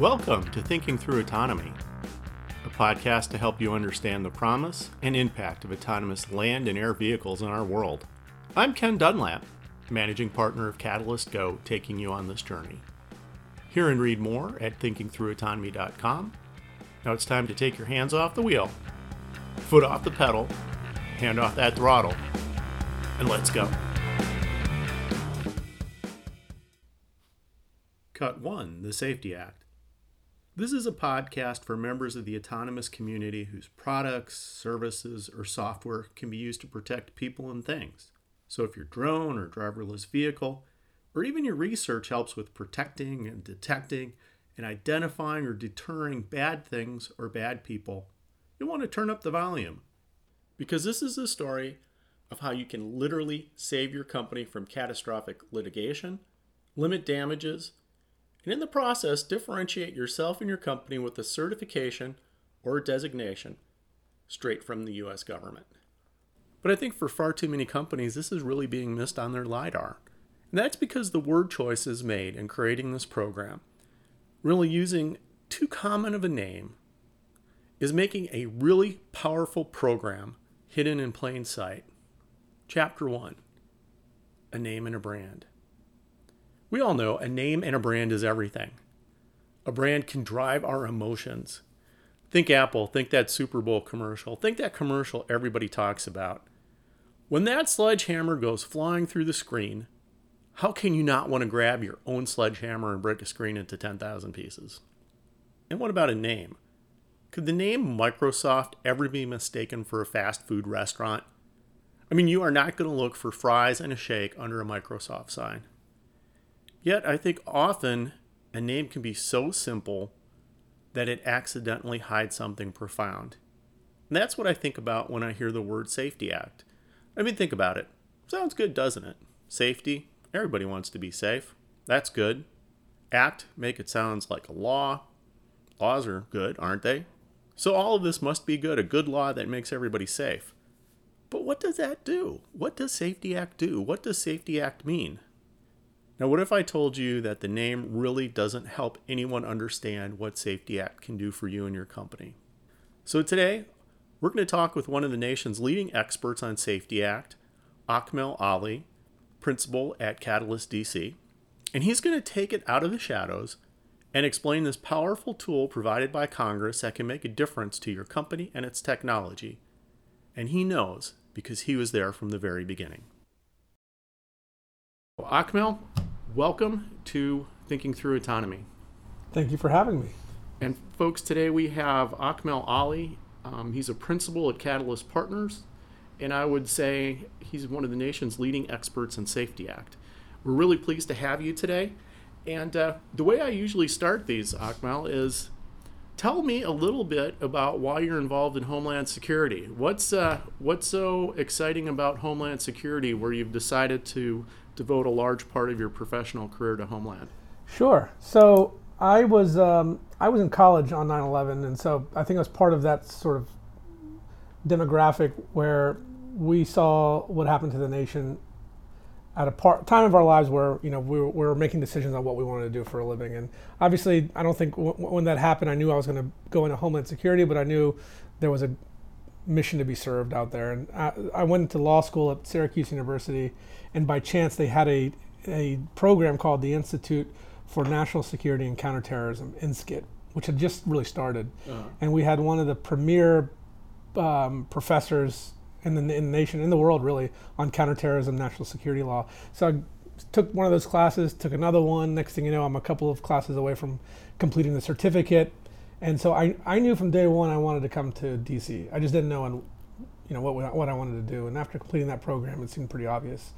Welcome to Thinking Through Autonomy, a podcast to help you understand the promise and impact of autonomous land and air vehicles in our world. I'm Ken Dunlap, managing partner of Catalyst Go, taking you on this journey. Hear and read more at thinkingthroughautonomy.com. Now it's time to take your hands off the wheel, foot off the pedal, hand off that throttle, and let's go. Cut 1 The Safety Act. This is a podcast for members of the autonomous community whose products, services, or software can be used to protect people and things. So if your drone or driverless vehicle, or even your research helps with protecting and detecting and identifying or deterring bad things or bad people, you'll want to turn up the volume. Because this is a story of how you can literally save your company from catastrophic litigation, limit damages, and in the process, differentiate yourself and your company with a certification or designation straight from the US government. But I think for far too many companies, this is really being missed on their LiDAR. And that's because the word choices made in creating this program, really using too common of a name, is making a really powerful program hidden in plain sight. Chapter 1 A Name and a Brand. We all know a name and a brand is everything. A brand can drive our emotions. Think Apple, think that Super Bowl commercial, think that commercial everybody talks about. When that sledgehammer goes flying through the screen, how can you not want to grab your own sledgehammer and break a screen into 10,000 pieces? And what about a name? Could the name Microsoft ever be mistaken for a fast food restaurant? I mean, you are not going to look for fries and a shake under a Microsoft sign. Yet, I think often a name can be so simple that it accidentally hides something profound. And that's what I think about when I hear the word Safety Act. I mean, think about it. Sounds good, doesn't it? Safety. Everybody wants to be safe. That's good. Act, make it sounds like a law. Laws are good, aren't they? So all of this must be good, a good law that makes everybody safe. But what does that do? What does Safety Act do? What does Safety Act mean? Now, what if I told you that the name really doesn't help anyone understand what Safety Act can do for you and your company? So, today, we're going to talk with one of the nation's leading experts on Safety Act, Akmal Ali, principal at Catalyst DC, and he's going to take it out of the shadows and explain this powerful tool provided by Congress that can make a difference to your company and its technology. And he knows because he was there from the very beginning. Akmal, welcome to Thinking Through Autonomy. Thank you for having me. And folks, today we have Akmal Ali. Um, he's a principal at Catalyst Partners, and I would say he's one of the nation's leading experts in Safety Act. We're really pleased to have you today. And uh, the way I usually start these, Akmal, is tell me a little bit about why you're involved in Homeland Security. What's uh, what's so exciting about Homeland Security where you've decided to devote a large part of your professional career to Homeland? Sure. So I was um, I was in college on 9/11, and so I think I was part of that sort of demographic where we saw what happened to the nation at a part, time of our lives where you know we were, we were, making decisions on what we wanted to do for a living. And obviously, I don't think w- when that happened, I knew I was going to go into Homeland Security, but I knew there was a mission to be served out there. And I, I went to law school at Syracuse University and by chance they had a, a program called the Institute for National Security and Counterterrorism, INSCT, which had just really started. Uh-huh. And we had one of the premier um, professors in the, in the nation, in the world really, on counterterrorism, national security law. So I took one of those classes, took another one. Next thing you know, I'm a couple of classes away from completing the certificate. And so I, I knew from day one I wanted to come to DC. I just didn't know and you know what what I wanted to do. And after completing that program, it seemed pretty obvious.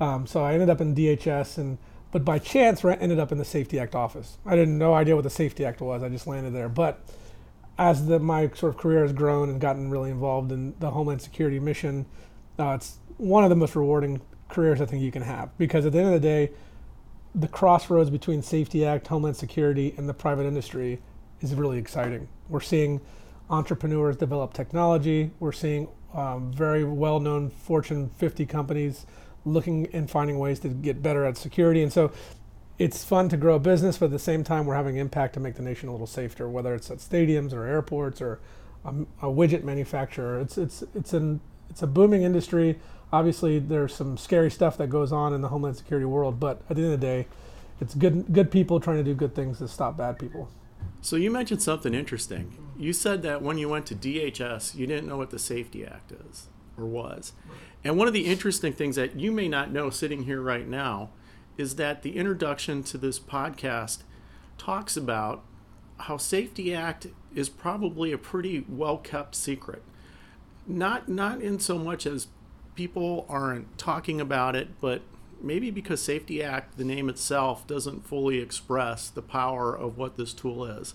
Um, so I ended up in DHS, and but by chance ended up in the Safety Act office. I didn't no idea what the Safety Act was. I just landed there. But as the, my sort of career has grown and gotten really involved in the Homeland Security mission, uh, it's one of the most rewarding careers I think you can have because at the end of the day, the crossroads between Safety Act, Homeland Security, and the private industry is really exciting. We're seeing entrepreneurs develop technology. We're seeing um, very well-known Fortune 50 companies looking and finding ways to get better at security. And so it's fun to grow a business, but at the same time, we're having impact to make the nation a little safer, whether it's at stadiums or airports or a, a widget manufacturer. It's it's it's an it's a booming industry. Obviously, there's some scary stuff that goes on in the homeland security world, but at the end of the day, it's good good people trying to do good things to stop bad people. So you mentioned something interesting. You said that when you went to DHS, you didn't know what the Safety Act is or was. And one of the interesting things that you may not know sitting here right now is that the introduction to this podcast talks about how Safety Act is probably a pretty well kept secret. Not not in so much as people aren't talking about it, but maybe because Safety Act, the name itself, doesn't fully express the power of what this tool is.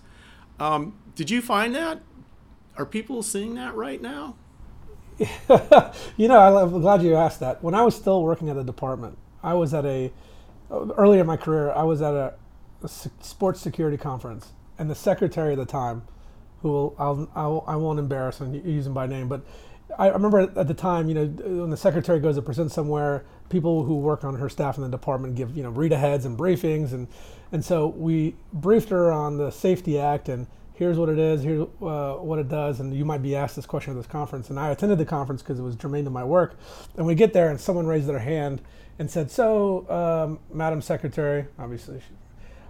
Um, did you find that? Are people seeing that right now? you know, I'm glad you asked that. When I was still working at the department, I was at a earlier in my career, I was at a, a sports security conference, and the secretary at the time, who will, I'll, I'll I will not embarrass and use him by name, but I remember at the time, you know, when the secretary goes to present somewhere, people who work on her staff in the department give, you know, read aheads and briefings, and and so we briefed her on the Safety Act and here's what it is, here's uh, what it does, and you might be asked this question at this conference. And I attended the conference because it was germane to my work. And we get there, and someone raised their hand and said, "So, um, Madam Secretary, obviously,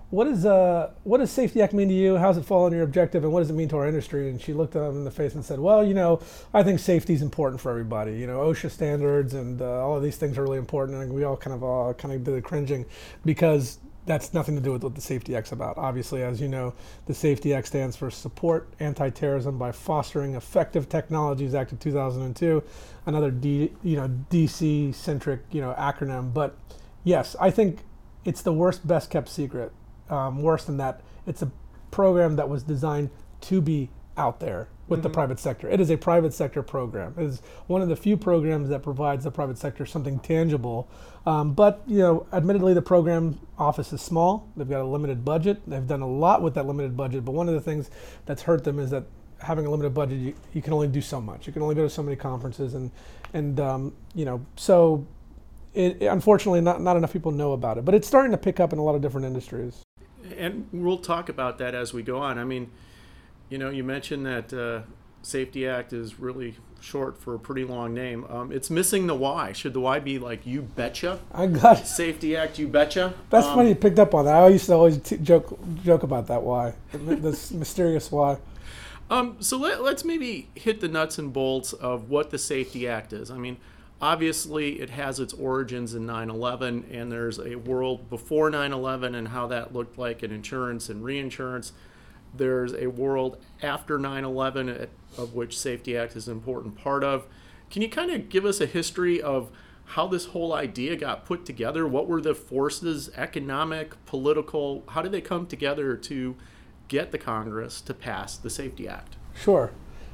what is uh, what does Safety Act mean to you? How does it fall under your objective, and what does it mean to our industry?" And she looked at him in the face and said, "Well, you know, I think safety is important for everybody. You know, OSHA standards and uh, all of these things are really important." And we all kind of uh, kind of did the cringing because that's nothing to do with what the Safety Act's about. Obviously, as you know, the Safety Act stands for Support Anti-Terrorism by Fostering Effective Technologies Act of 2002, another D, you know DC-centric you know acronym. But yes, I think it's the worst, best kept secret. Um, worse than that, it's a program that was designed to be out there with mm-hmm. the private sector. It is a private sector program. It is one of the few programs that provides the private sector something tangible. Um, but you know, admittedly, the program office is small. They've got a limited budget. They've done a lot with that limited budget. But one of the things that's hurt them is that having a limited budget, you, you can only do so much. You can only go to so many conferences, and and um, you know, so it, unfortunately, not not enough people know about it. But it's starting to pick up in a lot of different industries. And we'll talk about that as we go on. I mean you know, you mentioned that uh, Safety Act is really short for a pretty long name. Um, it's missing the Y. Should the Y be like you betcha? I got it. Safety Act, you betcha. That's um, funny you picked up on that. I used to always t- joke joke about that Y, this mysterious Y. Um, so let, let's maybe hit the nuts and bolts of what the Safety Act is. I mean, obviously it has its origins in 9-11 and there's a world before 9-11 and how that looked like in insurance and reinsurance there's a world after 9 11, of which Safety Act is an important part of. Can you kind of give us a history of how this whole idea got put together? What were the forces, economic, political? How did they come together to get the Congress to pass the Safety Act? Sure.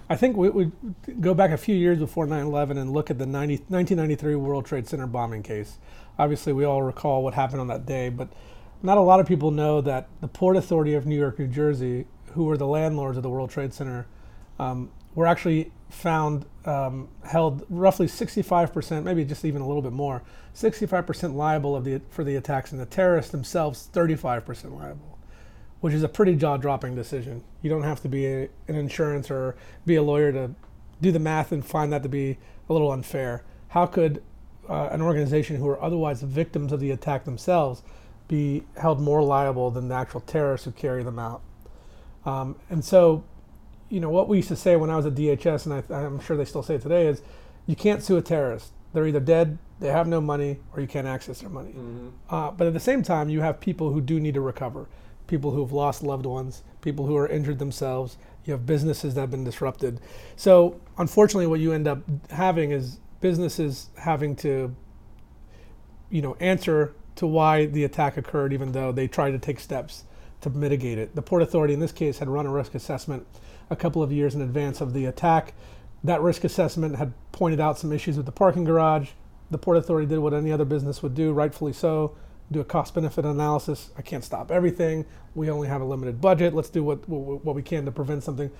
I think we would go back a few years before 9 11 and look at the 90, 1993 World Trade Center bombing case. Obviously, we all recall what happened on that day, but not a lot of people know that the Port Authority of New York, New Jersey, who were the landlords of the World Trade Center, um, were actually found um, held roughly 65%, maybe just even a little bit more, 65% liable the, for the attacks, and the terrorists themselves 35% liable, which is a pretty jaw-dropping decision. You don't have to be a, an insurance or be a lawyer to do the math and find that to be a little unfair. How could uh, an organization who are otherwise victims of the attack themselves be held more liable than the actual terrorists who carry them out. Um, and so, you know, what we used to say when I was at DHS, and I, am sure they still say it today, is you can't sue a terrorist. They're either dead, they have no money, or you can't access their money. Mm-hmm. Uh, but at the same time, you have people who do need to recover, people who have lost loved ones, people who are injured themselves. You have businesses that have been disrupted. So, unfortunately, what you end up having is businesses having to, you know, answer to why the attack occurred, even though they tried to take steps to mitigate it. The Port Authority, in this case, had run a risk assessment a couple of years in advance of the attack. That risk assessment had pointed out some issues with the parking garage. The Port Authority did what any other business would do, rightfully so, do a cost benefit analysis. I can't stop everything. We only have a limited budget. Let's do what, what we can to prevent something.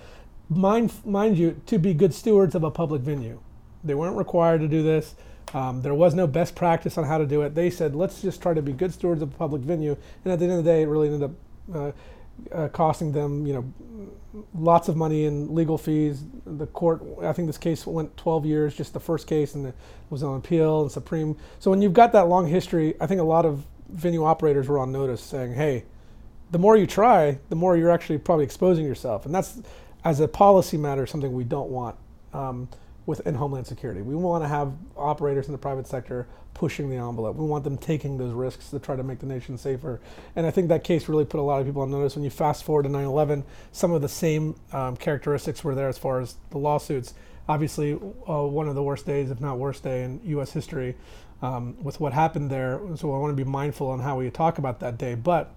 Mind, mind you, to be good stewards of a public venue. They weren't required to do this Um, there was no best practice on how to do it. They said, let's just try to be good stewards of a public venue. And at the end of the day, it really ended up uh, uh, costing them, you know, lots of money in legal fees. The court, I think this case went 12 years, just the first case, and it was on appeal and Supreme. So when you've got that long history, I think a lot of venue operators were on notice saying, hey, the more you try, the more you're actually probably exposing yourself. And that's, as a policy matter, something we don't want. Um, within Homeland Security. We want to have operators in the private sector pushing the envelope. We want them taking those risks to try to make the nation safer. And I think that case really put a lot of people on notice. When you fast forward to 9 11, some of the same um, characteristics were there as far as the lawsuits. Obviously, uh, one of the worst days, if not worst day, in U.S. history um, with what happened there. So I want to be mindful on how we talk about that day. But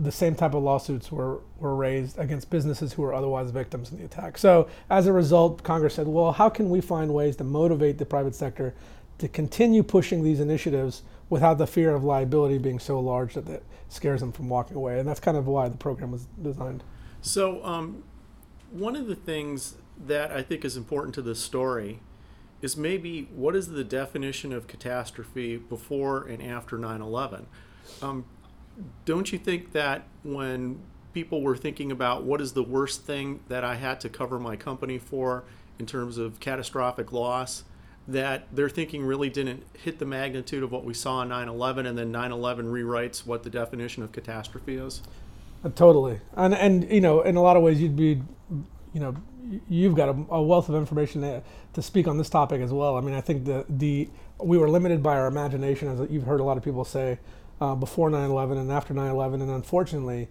the same type of lawsuits were, were raised against businesses who were otherwise victims in the attack. So as a result, Congress said, well, how can we find ways to motivate the private sector to continue pushing these initiatives without the fear of liability being so large that it scares them from walking away? And that's kind of why the program was designed. So um, one of the things that I think is important to this story is maybe what is the definition of catastrophe before and after 9 11? Um, don't you think that when people were thinking about what is the worst thing that I had to cover my company for in terms of catastrophic loss, that their thinking really didn't hit the magnitude of what we saw on 9 11, and then 9 11 rewrites what the definition of catastrophe is? Uh, totally. And, and, you know, in a lot of ways, you'd be, you know, you've got a, a wealth of information to, to, speak on this topic as well. I mean, I think the, the we were limited by our imagination, as you've heard a lot of people say uh, before 9/11 and after 9/11, and unfortunately,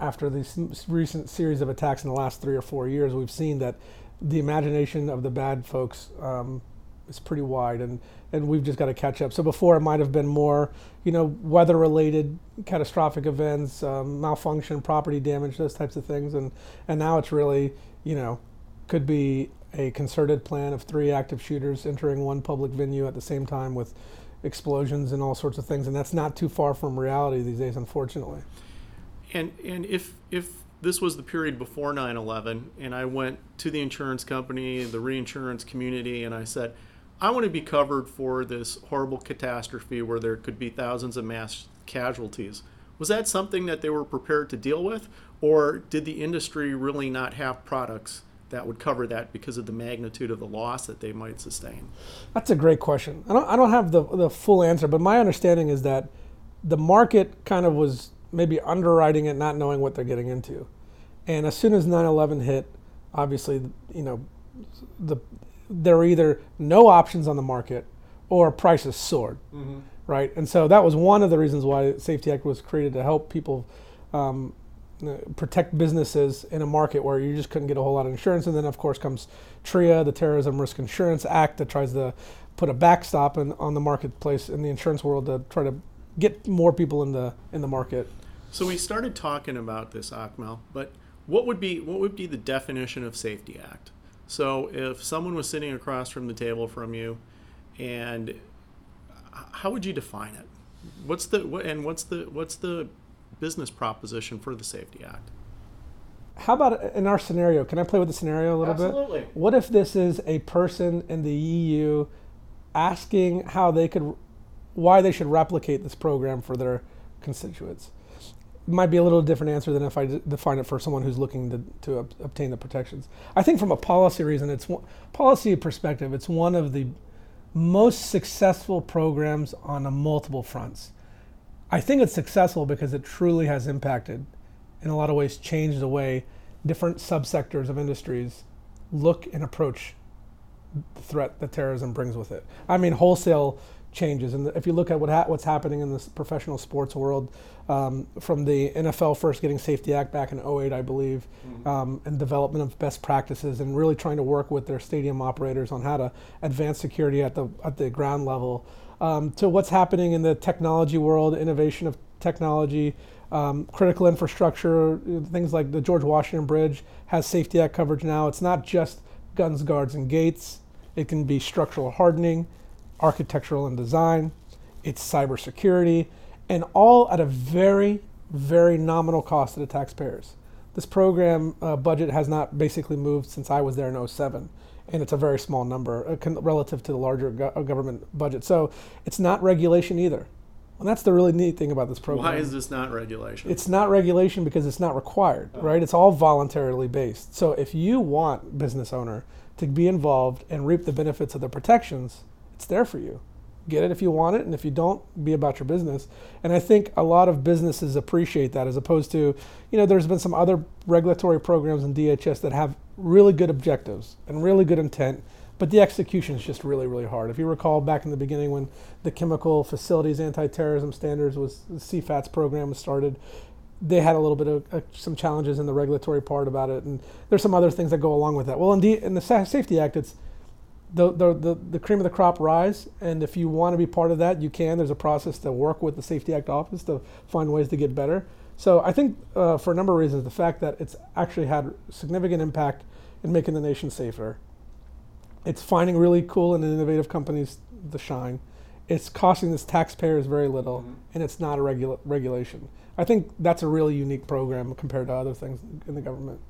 after this recent series of attacks in the last three or four years, we've seen that the imagination of the bad folks um, is pretty wide, and and we've just got to catch up. So before it might have been more, you know, weather-related catastrophic events, um, malfunction, property damage, those types of things, and and now it's really, you know, could be a concerted plan of three active shooters entering one public venue at the same time with explosions and all sorts of things, and that's not too far from reality these days, unfortunately. And and if if this was the period before 9/11, and I went to the insurance company, the reinsurance community, and I said, I want to be covered for this horrible catastrophe where there could be thousands of mass casualties. Was that something that they were prepared to deal with, or did the industry really not have products that would cover that because of the magnitude of the loss that they might sustain? That's a great question. I don't, I don't have the, the full answer, but my understanding is that the market kind of was maybe underwriting it, not knowing what they're getting into. And as soon as 9 11 hit, obviously, you know, the, there were either no options on the market or prices soared, mm-hmm. right? And so that was one of the reasons why Safety Act was created to help people um, Uh, protect businesses in a market where you just couldn't get a whole lot of insurance. And then, of course, comes TRIA, the Terrorism Risk Insurance Act, that tries to put a backstop in, on the marketplace in the insurance world to try to get more people in the in the market. So we started talking about this, Akmal, but what would be what would be the definition of Safety Act? So if someone was sitting across from the table from you, and how would you define it? What's the and what's the what's the business proposition for the Safety Act. How about in our scenario? Can I play with the scenario a little Absolutely. bit? Absolutely. What if this is a person in the EU asking how they could, why they should replicate this program for their constituents? It might be a little different answer than if I define it for someone who's looking to, to ob- obtain the protections. I think from a policy reason, it's policy perspective, it's one of the most successful programs on a multiple fronts. I think it's successful because it truly has impacted, in a lot of ways, changed the way different subsectors of industries look and approach the threat that terrorism brings with it. I mean, wholesale changes. And if you look at what ha- what's happening in the professional sports world, um, from the NFL first getting Safety Act back in 08, I believe, mm-hmm. um, and development of best practices, and really trying to work with their stadium operators on how to advance security at the at the ground level um, to what's happening in the technology world, innovation of technology, um, critical infrastructure, things like the George Washington Bridge has Safety Act coverage now. It's not just guns, guards, and gates. It can be structural hardening, architectural and design. It's cybersecurity, and all at a very, very nominal cost to the taxpayers. This program uh, budget has not basically moved since I was there in 07. And it's a very small number uh, relative to the larger go- uh, government budget. So it's not regulation either. And that's the really neat thing about this program. Why is this not regulation? It's not regulation because it's not required, oh. right? It's all voluntarily based. So if you want business owner to be involved and reap the benefits of the protections, it's there for you. Get it if you want it, and if you don't, be about your business. And I think a lot of businesses appreciate that as opposed to, you know, there's been some other regulatory programs in DHS that have really good objectives and really good intent, but the execution is just really, really hard. If you recall back in the beginning when the Chemical Facilities Anti-Terrorism Standards was the CFATS program was started, they had a little bit of uh, some challenges in the regulatory part about it, and there's some other things that go along with that. Well, in, the, in the Safety Act, it's the, the, the, the cream of the crop rise, and if you want to be part of that, you can. There's a process to work with the Safety Act office to find ways to get better. So I think uh, for a number of reasons, the fact that it's actually had significant impact in making the nation safer. It's finding really cool and innovative companies to shine. It's costing the taxpayers very little, mm-hmm. and it's not a regula- regulation. I think that's a really unique program compared to other things in the government.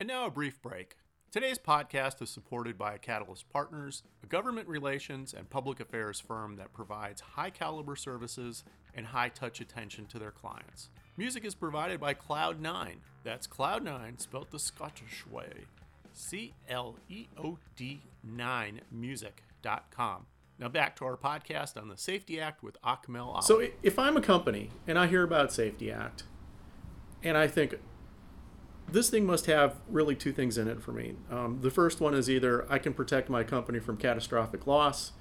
And now a brief break. Today's podcast is supported by Catalyst Partners, a government relations and public affairs firm that provides high caliber services and high touch attention to their clients. Music is provided by Cloud9. That's Cloud9 spelled the Scottish way. C L E O D 9 music.com. Now back to our podcast on the Safety Act with Akmal Ali. So if I'm a company and I hear about Safety Act and I think this thing must have really two things in it for me. Um, the first one is either I can protect my company from catastrophic loss,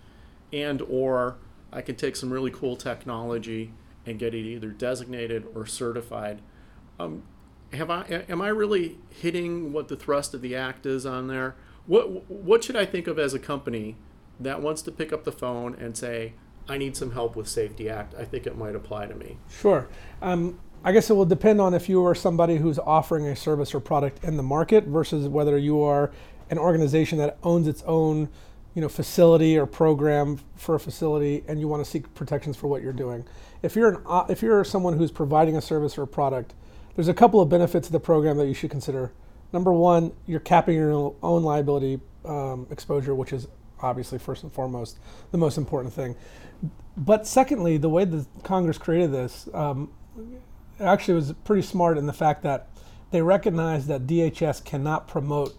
and or I can take some really cool technology and get it either designated or certified. Um, have I am I really hitting what the thrust of the act is on there? What what should I think of as a company that wants to pick up the phone and say, I need some help with Safety Act? I think it might apply to me. Sure. Um, I guess it will depend on if you are somebody who's offering a service or product in the market versus whether you are an organization that owns its own you know facility or program for a facility and you want to seek protections for what you're doing. If you're an if you're someone who's providing a service or a product there's a couple of benefits of the program that you should consider. Number one you're capping your own liability um, exposure which is obviously first and foremost the most important thing. But secondly the way that congress created this um, actually was pretty smart in the fact that they recognized that DHS cannot promote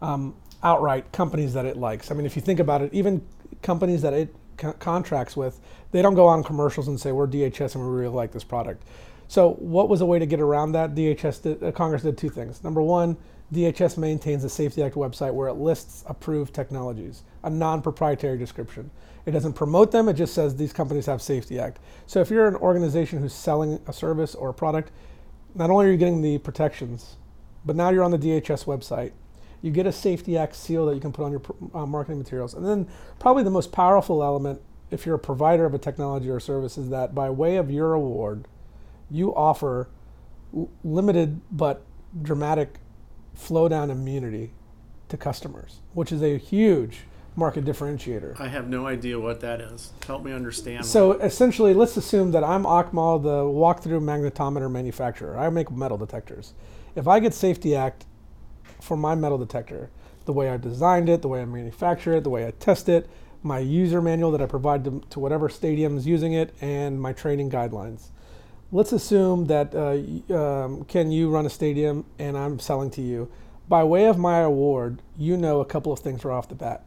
um, outright companies that it likes. I mean, if you think about it, even companies that it co- contracts with, they don't go on commercials and say we're DHS and we really like this product. So, what was a way to get around that? DHS did, uh, Congress did two things. Number one, DHS maintains a Safety Act website where it lists approved technologies, a non-proprietary description. It doesn't promote them, it just says these companies have Safety Act. So if you're an organization who's selling a service or a product, not only are you getting the protections, but now you're on the DHS website. You get a Safety Act seal that you can put on your uh, marketing materials. And then probably the most powerful element if you're a provider of a technology or service is that by way of your award, you offer l- limited but dramatic flow down immunity to customers, which is a huge market differentiator. I have no idea what that is. Help me understand. So essentially, let's assume that I'm Akmal, the walk-through magnetometer manufacturer. I make metal detectors. If I get Safety Act for my metal detector, the way I designed it, the way I manufacture it, the way I test it, my user manual that I provide to, to whatever stadium is using it, and my training guidelines. Let's assume that uh, um, you run a stadium, and I'm selling to you. By way of my award, you know a couple of things right off the bat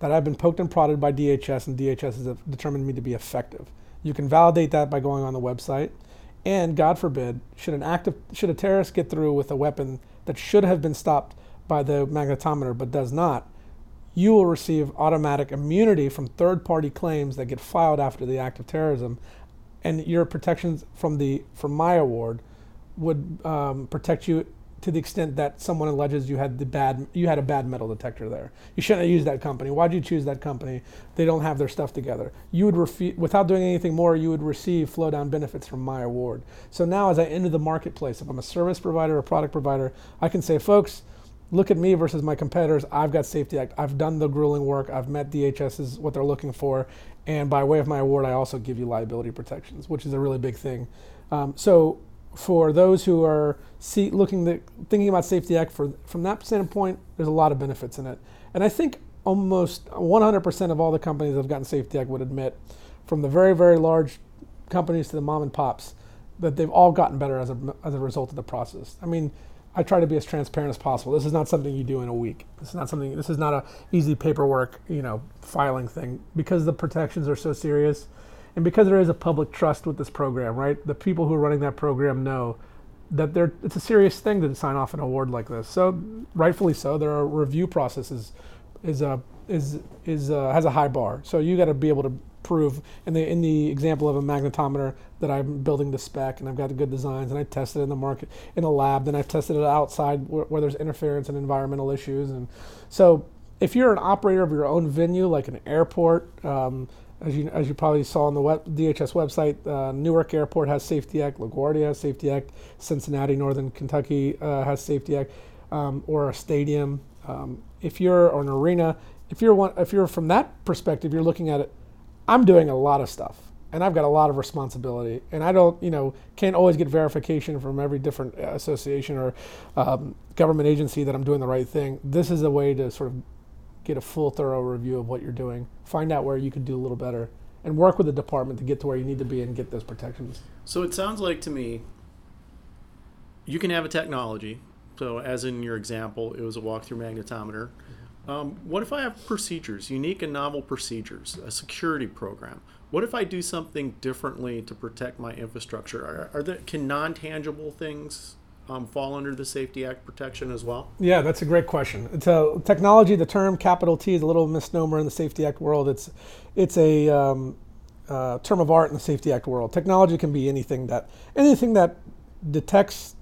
that I've been poked and prodded by DHS, and DHS has determined me to be effective. You can validate that by going on the website. And God forbid, should an active, should a terrorist get through with a weapon that should have been stopped by the magnetometer but does not, you will receive automatic immunity from third-party claims that get filed after the act of terrorism, and your protections from the from my award would um, protect you to the extent that someone alleges you had the bad you had a bad metal detector there. You shouldn't have used that company. Why'd you choose that company? They don't have their stuff together. You would refi- without doing anything more, you would receive flow down benefits from my award. So now as I enter the marketplace, if I'm a service provider or product provider, I can say, folks, look at me versus my competitors. I've got Safety Act. I've done the grueling work. I've met DHS's what they're looking for, and by way of my award, I also give you liability protections, which is a really big thing. Um, so for those who are see, looking the, thinking about Safety Act for, from that standpoint, there's a lot of benefits in it. And I think almost 100% of all the companies that have gotten Safety Act would admit, from the very, very large companies to the mom and pops, that they've all gotten better as a, as a result of the process. I mean, I try to be as transparent as possible. This is not something you do in a week. This is not something. This is not a easy paperwork, you know, filing thing because the protections are so serious, and because there is a public trust with this program. Right, the people who are running that program know that they it's a serious thing to sign off an award like this. So, rightfully so, there are review processes is a is is has a high bar. So you got to be able to prove in the in the example of a magnetometer that I'm building the spec and I've got good designs and I tested it in the market in a lab. Then I've tested it outside where, where there's interference and environmental issues. And so if you're an operator of your own venue, like an airport. Um, as you, as you probably saw on the web, DHS website, uh, Newark Airport has Safety Act, LaGuardia has Safety Act, Cincinnati, Northern Kentucky uh, has Safety Act, um, or a stadium. Um, if you're or an arena, if you're one, if you're from that perspective, you're looking at it. I'm doing a lot of stuff, and I've got a lot of responsibility, and I don't, you know, can't always get verification from every different association or um, government agency that I'm doing the right thing. This is a way to sort of get a full, thorough review of what you're doing, find out where you could do a little better, and work with the department to get to where you need to be and get those protections. So it sounds like to me, you can have a technology. So, as in your example, it was a walk-through magnetometer. Um, what if I have procedures, unique and novel procedures, a security program? What if I do something differently to protect my infrastructure? Are, are there can non-tangible things um, fall under the Safety Act protection as well? Yeah, that's a great question. It's a technology. The term capital T is a little misnomer in the Safety Act world. It's it's a um, uh, term of art in the Safety Act world. Technology can be anything that anything that detects,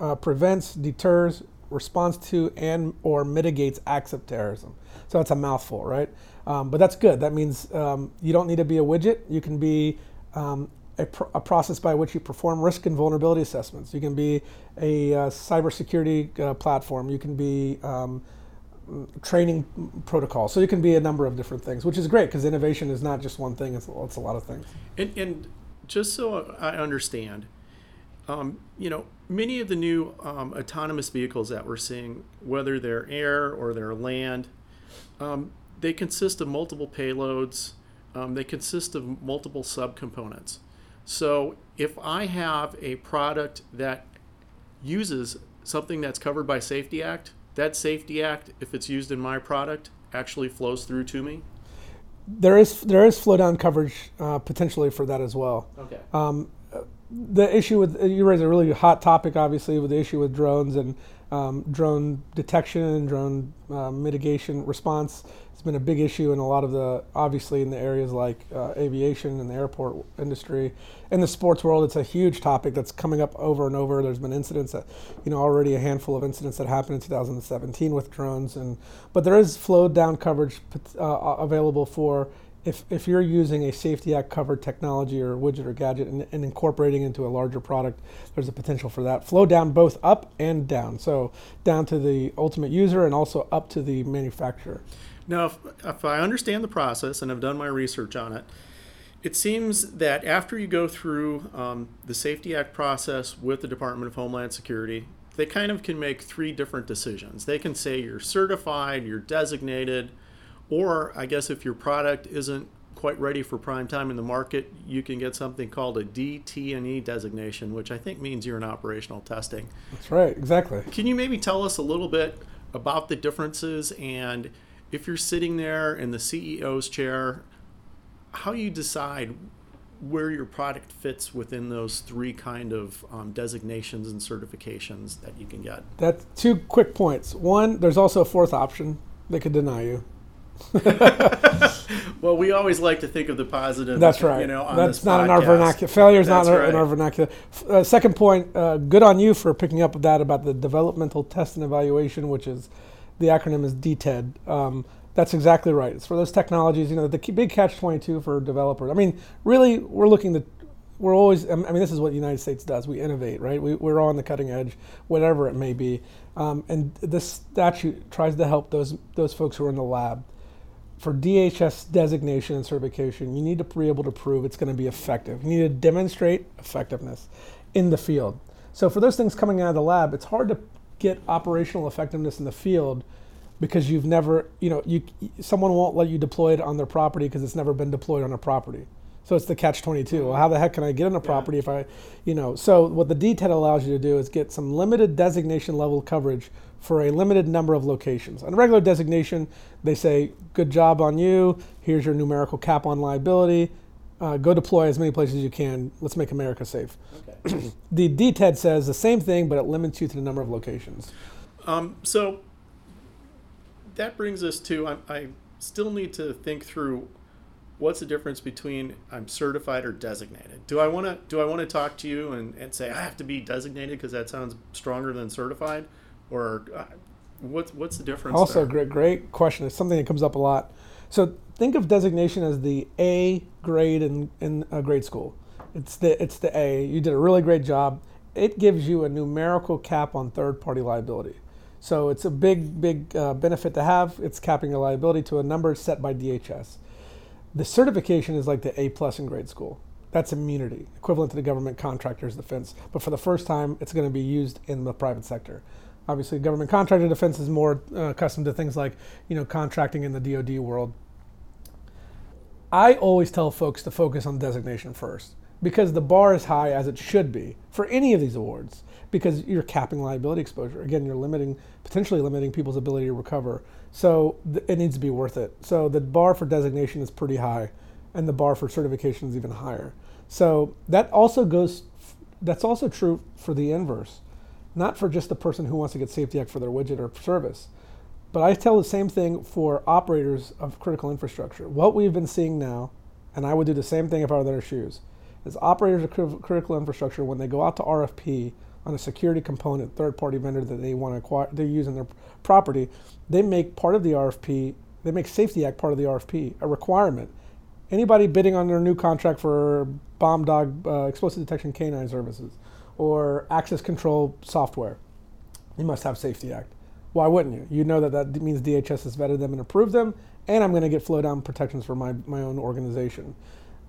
uh, prevents, deters, responds to and or mitigates acts of terrorism. So it's a mouthful, right? Um, but that's good. That means um, you don't need to be a widget. You can be um, a, pr- a, process by which you perform risk and vulnerability assessments. You can be a uh, cybersecurity uh, platform. You can be um, training protocol. So you can be a number of different things, which is great because innovation is not just one thing. It's, it's a lot of things. And, and just so I understand, um, you know, many of the new um, autonomous vehicles that we're seeing, whether they're air or they're land, um, they consist of multiple payloads. Um, they consist of multiple subcomponents. So if I have a product that uses something that's covered by Safety Act, that Safety Act, if it's used in my product, actually flows through to me. There is there is flow down coverage uh, potentially for that as well. Okay. Um, the issue with you raise a really hot topic, obviously, with the issue with drones and um, drone detection and drone uh, mitigation response. It's been a big issue in a lot of the, obviously, in the areas like uh, aviation and the airport industry. In the sports world, it's a huge topic that's coming up over and over. There's been incidents that, you know, already a handful of incidents that happened in 2017 with drones, and but there is flow down coverage uh, available for if, if you're using a Safety Act covered technology or widget or gadget and, and, incorporating into a larger product, there's a potential for that. Flow down both up and down. So down to the ultimate user and also up to the manufacturer. Now, if, if I understand the process and I've done my research on it, it seems that after you go through um, the Safety Act process with the Department of Homeland Security, they kind of can make three different decisions. They can say you're certified, you're designated, or I guess if your product isn't quite ready for prime time in the market, you can get something called a DT&E designation, which I think means you're in operational testing. That's right, exactly. Can you maybe tell us a little bit about the differences and if you're sitting there in the CEO's chair, how you decide where your product fits within those three kind of um, designations and certifications that you can get? That's two quick points. One, there's also a fourth option. They could deny you. well, we always like to think of the positive. That's right. You know, That's not podcast. in our vernacular. Failure is not right. in our vernacular. Uh, second point, uh, good on you for picking up that about the developmental test and evaluation, which is the acronym is DTED. Um, that's exactly right. It's for those technologies, you know, the big catch 22 for developers. I mean, really, we're looking to we're always, I mean, this is what the United States does. We innovate, right? We, we're on the cutting edge, whatever it may be. Um, and this statute tries to help those, those folks who are in the lab for DHS designation and certification, you need to be able to prove it's going to be effective. You need to demonstrate effectiveness in the field. So for those things coming out of the lab, it's hard to get operational effectiveness in the field because you've never, you know, you someone won't let you deploy it on their property because it's never been deployed on a property. So it's the catch 22. Well, how the heck can I get on a property if I, you know? So what the DTED allows you to do is get some limited designation level coverage for a limited number of locations. On regular designation, they say, "Good job on you. Here's your numerical cap on liability. Uh, go deploy as many places as you can. Let's make America safe." Okay. The DTED says the same thing, but it limits you to the number of locations. Um, so that brings us to I, I still need to think through what's the difference between I'm certified or designated. Do I want to do I want to talk to you and, and say I have to be designated because that sounds stronger than certified, or uh, what's what's the difference? Also, there? great, great question. It's something that comes up a lot. So think of designation as the A grade in, in a grade school. It's the it's the A. You did a really great job. It gives you a numerical cap on third-party liability. So it's a big, big uh, benefit to have. It's capping your liability to a number set by DHS. The certification is like the A plus in grade school. That's immunity, equivalent to the government contractor's defense. But for the first time, it's going to be used in the private sector. Obviously, government contractor defense is more uh, accustomed to things like, you know, contracting in the DoD world. I always tell folks to focus on designation first because the bar is high as it should be for any of these awards because you're capping liability exposure. Again, you're limiting, potentially limiting people's ability to recover. So th- it needs to be worth it. So the bar for designation is pretty high, and the bar for certification is even higher. So that also goes, that's also true for the inverse, not for just the person who wants to get Safety Act for their widget or service. But I tell the same thing for operators of critical infrastructure. What we've been seeing now, and I would do the same thing if I were in their shoes, is operators of cri- critical infrastructure, when they go out to RFP on a security component, third-party vendor that they want to acquire, they use in their property, they make part of the RFP, they make Safety Act part of the RFP, a requirement. Anybody bidding on their new contract for bomb dog uh, explosive detection canine services or access control software, you must have Safety Act. Why wouldn't you? You know that that means DHS has vetted them and approved them, and I'm going to get flow down protections for my, my own organization.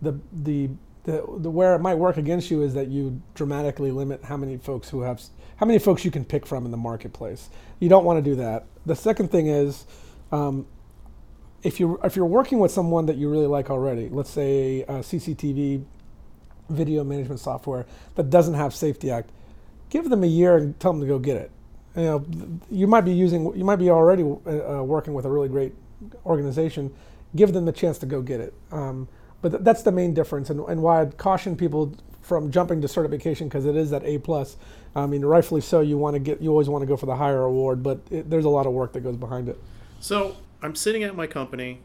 The, the, the, the where it might work against you is that you dramatically limit how many folks who have how many folks you can pick from in the marketplace. You don't want to do that. The second thing is, um, if you if you're working with someone that you really like already, let's say a CCTV video management software that doesn't have Safety Act, give them a year and tell them to go get it. You know, you might be using, you might be already uh, working with a really great organization. Give them the chance to go get it. Um, but th- that's the main difference, and, and why I'd caution people from jumping to certification because it is that A plus. I mean, rightfully so. You want to get, you always want to go for the higher award, but it, there's a lot of work that goes behind it. So I'm sitting at my company,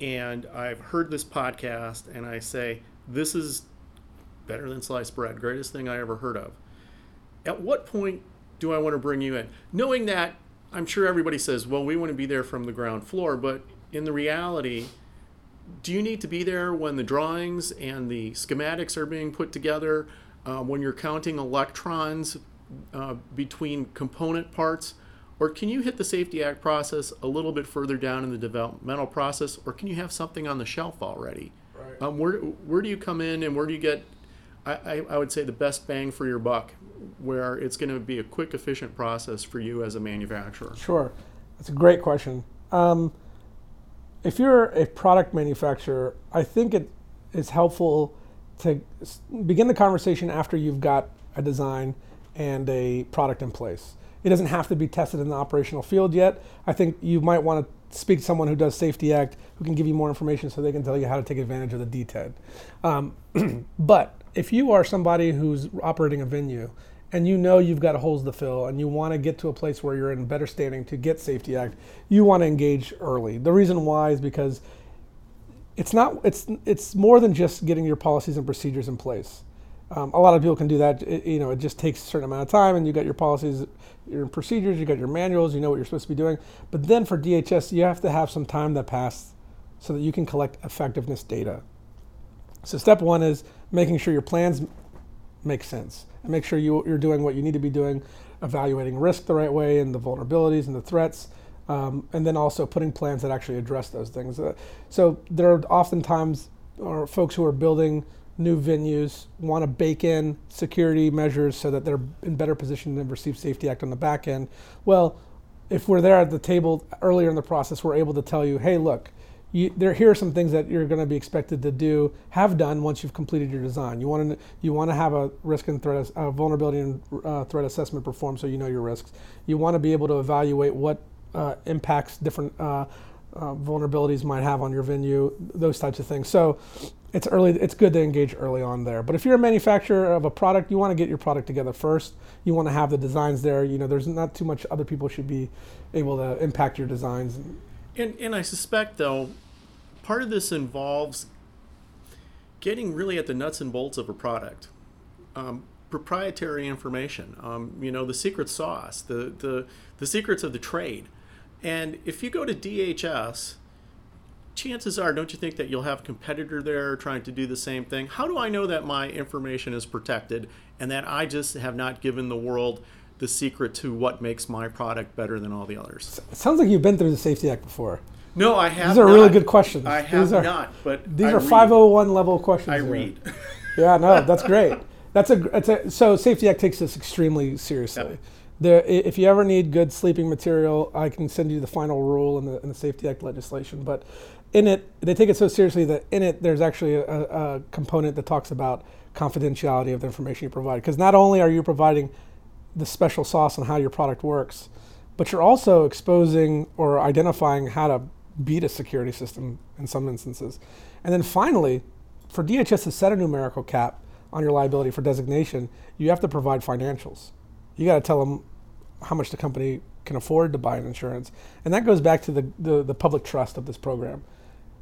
and I've heard this podcast, and I say this is better than sliced bread, greatest thing I ever heard of. At what point do I want to bring you in? Knowing that I'm sure everybody says, well, we want to be there from the ground floor, but in the reality, do you need to be there when the drawings and the schematics are being put together, uh, when you're counting electrons uh, between component parts? Or can you hit the Safety Act process a little bit further down in the developmental process, or can you have something on the shelf already? Right. Um, where, where do you come in and where do you get, I, I, I would say, the best bang for your buck, where it's going to be a quick, efficient process for you as a manufacturer? Sure, that's a great question. Um, if you're a product manufacturer, I think it is helpful to begin the conversation after you've got a design and a product in place. It doesn't have to be tested in the operational field yet. I think you might want to speak to someone who does Safety Act who can give you more information so they can tell you how to take advantage of the DTED. Um, but if you are somebody who's operating a venue and you know you've got holes to fill and you want to get to a place where you're in better standing to get Safety Act, you want to engage early. The reason why is because it's not it's it's more than just getting your policies and procedures in place. Um, a lot of people can do that. It, you know, it just takes a certain amount of time, and you got your policies, your procedures, you got your manuals, you know what you're supposed to be doing. But then for DHS, you have to have some time that passed so that you can collect effectiveness data. So step one is making sure your plans make sense and make sure you, you're doing what you need to be doing, evaluating risk the right way and the vulnerabilities and the threats, um, and then also putting plans that actually address those things. Uh, so there are oftentimes are folks who are building new venues want to bake in security measures so that they're in better position to receive Safety Act on the back end. Well, if we're there at the table earlier in the process, we're able to tell you, hey, look, you, there here are some things that you're going to be expected to do, have done once you've completed your design. You want to you want to have a risk and threat, uh, vulnerability and uh, threat assessment performed, so you know your risks. You want to be able to evaluate what uh, impacts different uh, uh, vulnerabilities might have on your venue, those types of things. So it's early. It's good to engage early on there. But if you're a manufacturer of a product, you want to get your product together first. You want to have the designs there. You know, there's not too much other people should be able to impact your designs. And, and I suspect, though, part of this involves getting really at the nuts and bolts of a product. Um, proprietary information, um, you know, the secret sauce, the, the, the secrets of the trade. And if you go to DHS, chances are, don't you think that you'll have a competitor there trying to do the same thing? How do I know that my information is protected and that I just have not given the world the secret to what makes my product better than all the others? It sounds like you've been through the Safety Act before. No, I have. These are not. really good questions. I have these are, not, but these I are 501 level questions. I read. Yeah, no, that's great. That's a, that's a so Safety Act takes this extremely seriously. Yep. There, if you ever need good sleeping material, I can send you the final rule in the, in the Safety Act legislation. But in it, they take it so seriously that in it, there's actually a, a component that talks about confidentiality of the information you provide. Because not only are you providing the special sauce on how your product works, but you're also exposing or identifying how to beat a security system in some instances. And then finally, for DHS to set a numerical cap on your liability for designation, you have to provide financials. You got to tell them how much the company can afford to buy an insurance. And that goes back to the, the, the public trust of this program.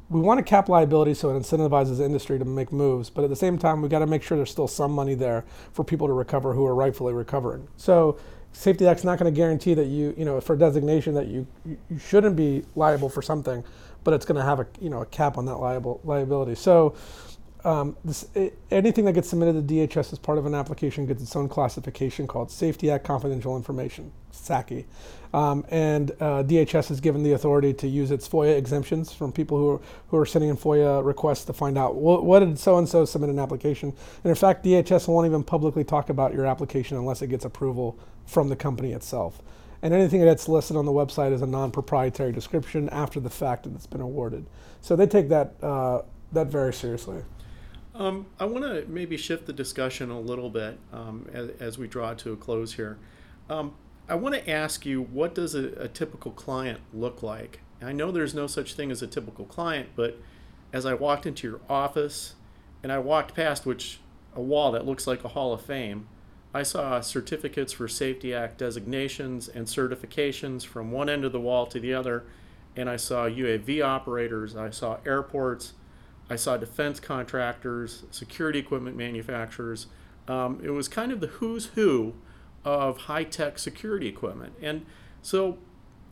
We want to cap liability so it incentivizes the industry to make moves, but at the same time, we've got to make sure there's still some money there for people to recover who are rightfully recovering. So, Safety Act's not going to guarantee that you, you know, for designation that you, you you shouldn't be liable for something, but it's going to have a, you know, a cap on that liable liability. So, um, this, i anything that gets submitted to DHS as part of an application gets its own classification called Safety Act Confidential Information, SACI. Um, and uh, DHS is given the authority to use its FOIA exemptions from people who are, who are sending in FOIA requests to find out what, what did so and so submit an application. And in fact, DHS won't even publicly talk about your application unless it gets approval from the company itself. And anything that's listed on the website is a non-proprietary description after the fact that it's been awarded. So they take that uh, that very seriously. Um, I want to maybe shift the discussion a little bit um, as, as we draw to a close here. Um, I want to ask you, what does a, a typical client look like? I know there's no such thing as a typical client, but as I walked into your office and I walked past which a wall that looks like a Hall of Fame, I saw certificates for Safety Act designations and certifications from one end of the wall to the other, and I saw UAV operators, I saw airports, I saw defense contractors, security equipment manufacturers. Um, it was kind of the who's who of high tech security equipment. And so,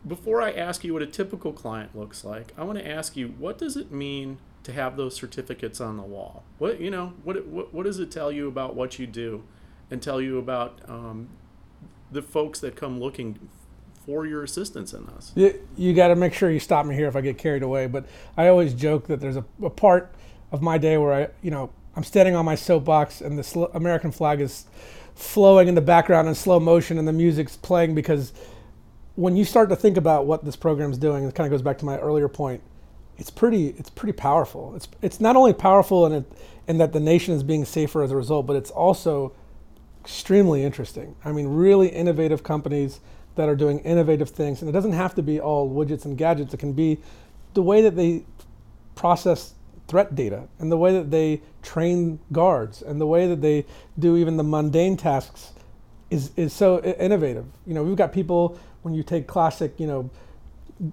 before I ask you what a typical client looks like, I want to ask you what does it mean to have those certificates on the wall? What you know, what what, what does it tell you about what you do, and tell you about um, the folks that come looking for your assistance in this? You, you got to make sure you stop me here if I get carried away. But I always joke that there's a, a part of my day where I, you know, I'm standing on my soapbox and the sl- American flag is flowing in the background in slow motion and the music's playing because when you start to think about what this program's doing, it kind of goes back to my earlier point. It's pretty, it's pretty powerful. It's, it's not only powerful in it, in that the nation is being safer as a result, but it's also extremely interesting. I mean, really innovative companies that are doing innovative things, and it doesn't have to be all widgets and gadgets. It can be the way that they process threat data, and the way that they train guards, and the way that they do even the mundane tasks is is so innovative. You know, we've got people when you take classic, you know,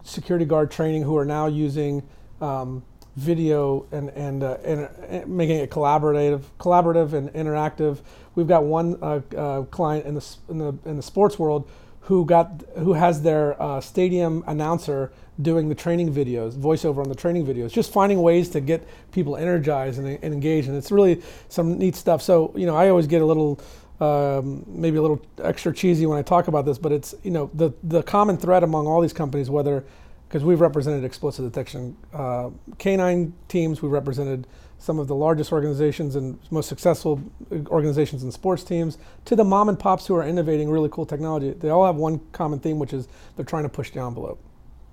security guard training who are now using um, video and and, uh, and uh, making it collaborative, collaborative and interactive. We've got one uh, uh, client in the in the in the sports world who got who has their uh, stadium announcer doing the training videos, voiceover on the training videos, just finding ways to get people energized and, and engaged, and it's really some neat stuff. So you know, I always get a little um, maybe a little extra cheesy when I talk about this, but it's you know the the common thread among all these companies, whether because we've represented explosive detection uh, canine teams, we've represented some of the largest organizations and most successful organizations and sports teams to the mom and pops who are innovating really cool technology. They all have one common theme, which is they're trying to push the envelope.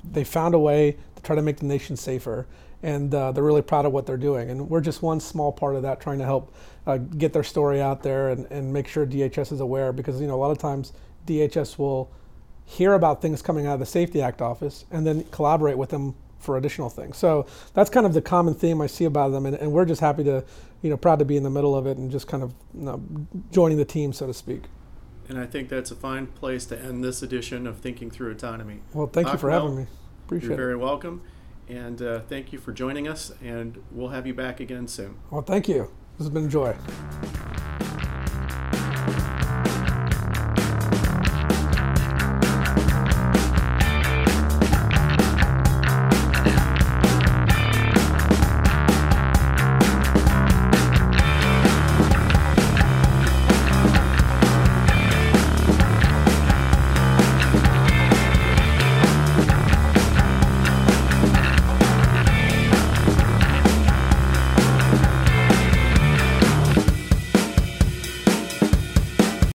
They found a way to try to make the nation safer, and uh, they're really proud of what they're doing. And we're just one small part of that, trying to help uh, get their story out there and, and make sure DHS is aware because you know a lot of times DHS will hear about things coming out of the Safety Act office and then collaborate with them for additional things. So that's kind of the common theme I see about them, and, and we're just happy to, you know, proud to be in the middle of it and just kind of you know, joining the team, so to speak. And I think that's a fine place to end this edition of Thinking Through Autonomy. Well, thank you for having me. Appreciate it. you're very welcome. And uh, thank you for joining us, and we'll have you back again soon. Well, thank you. This has been a joy.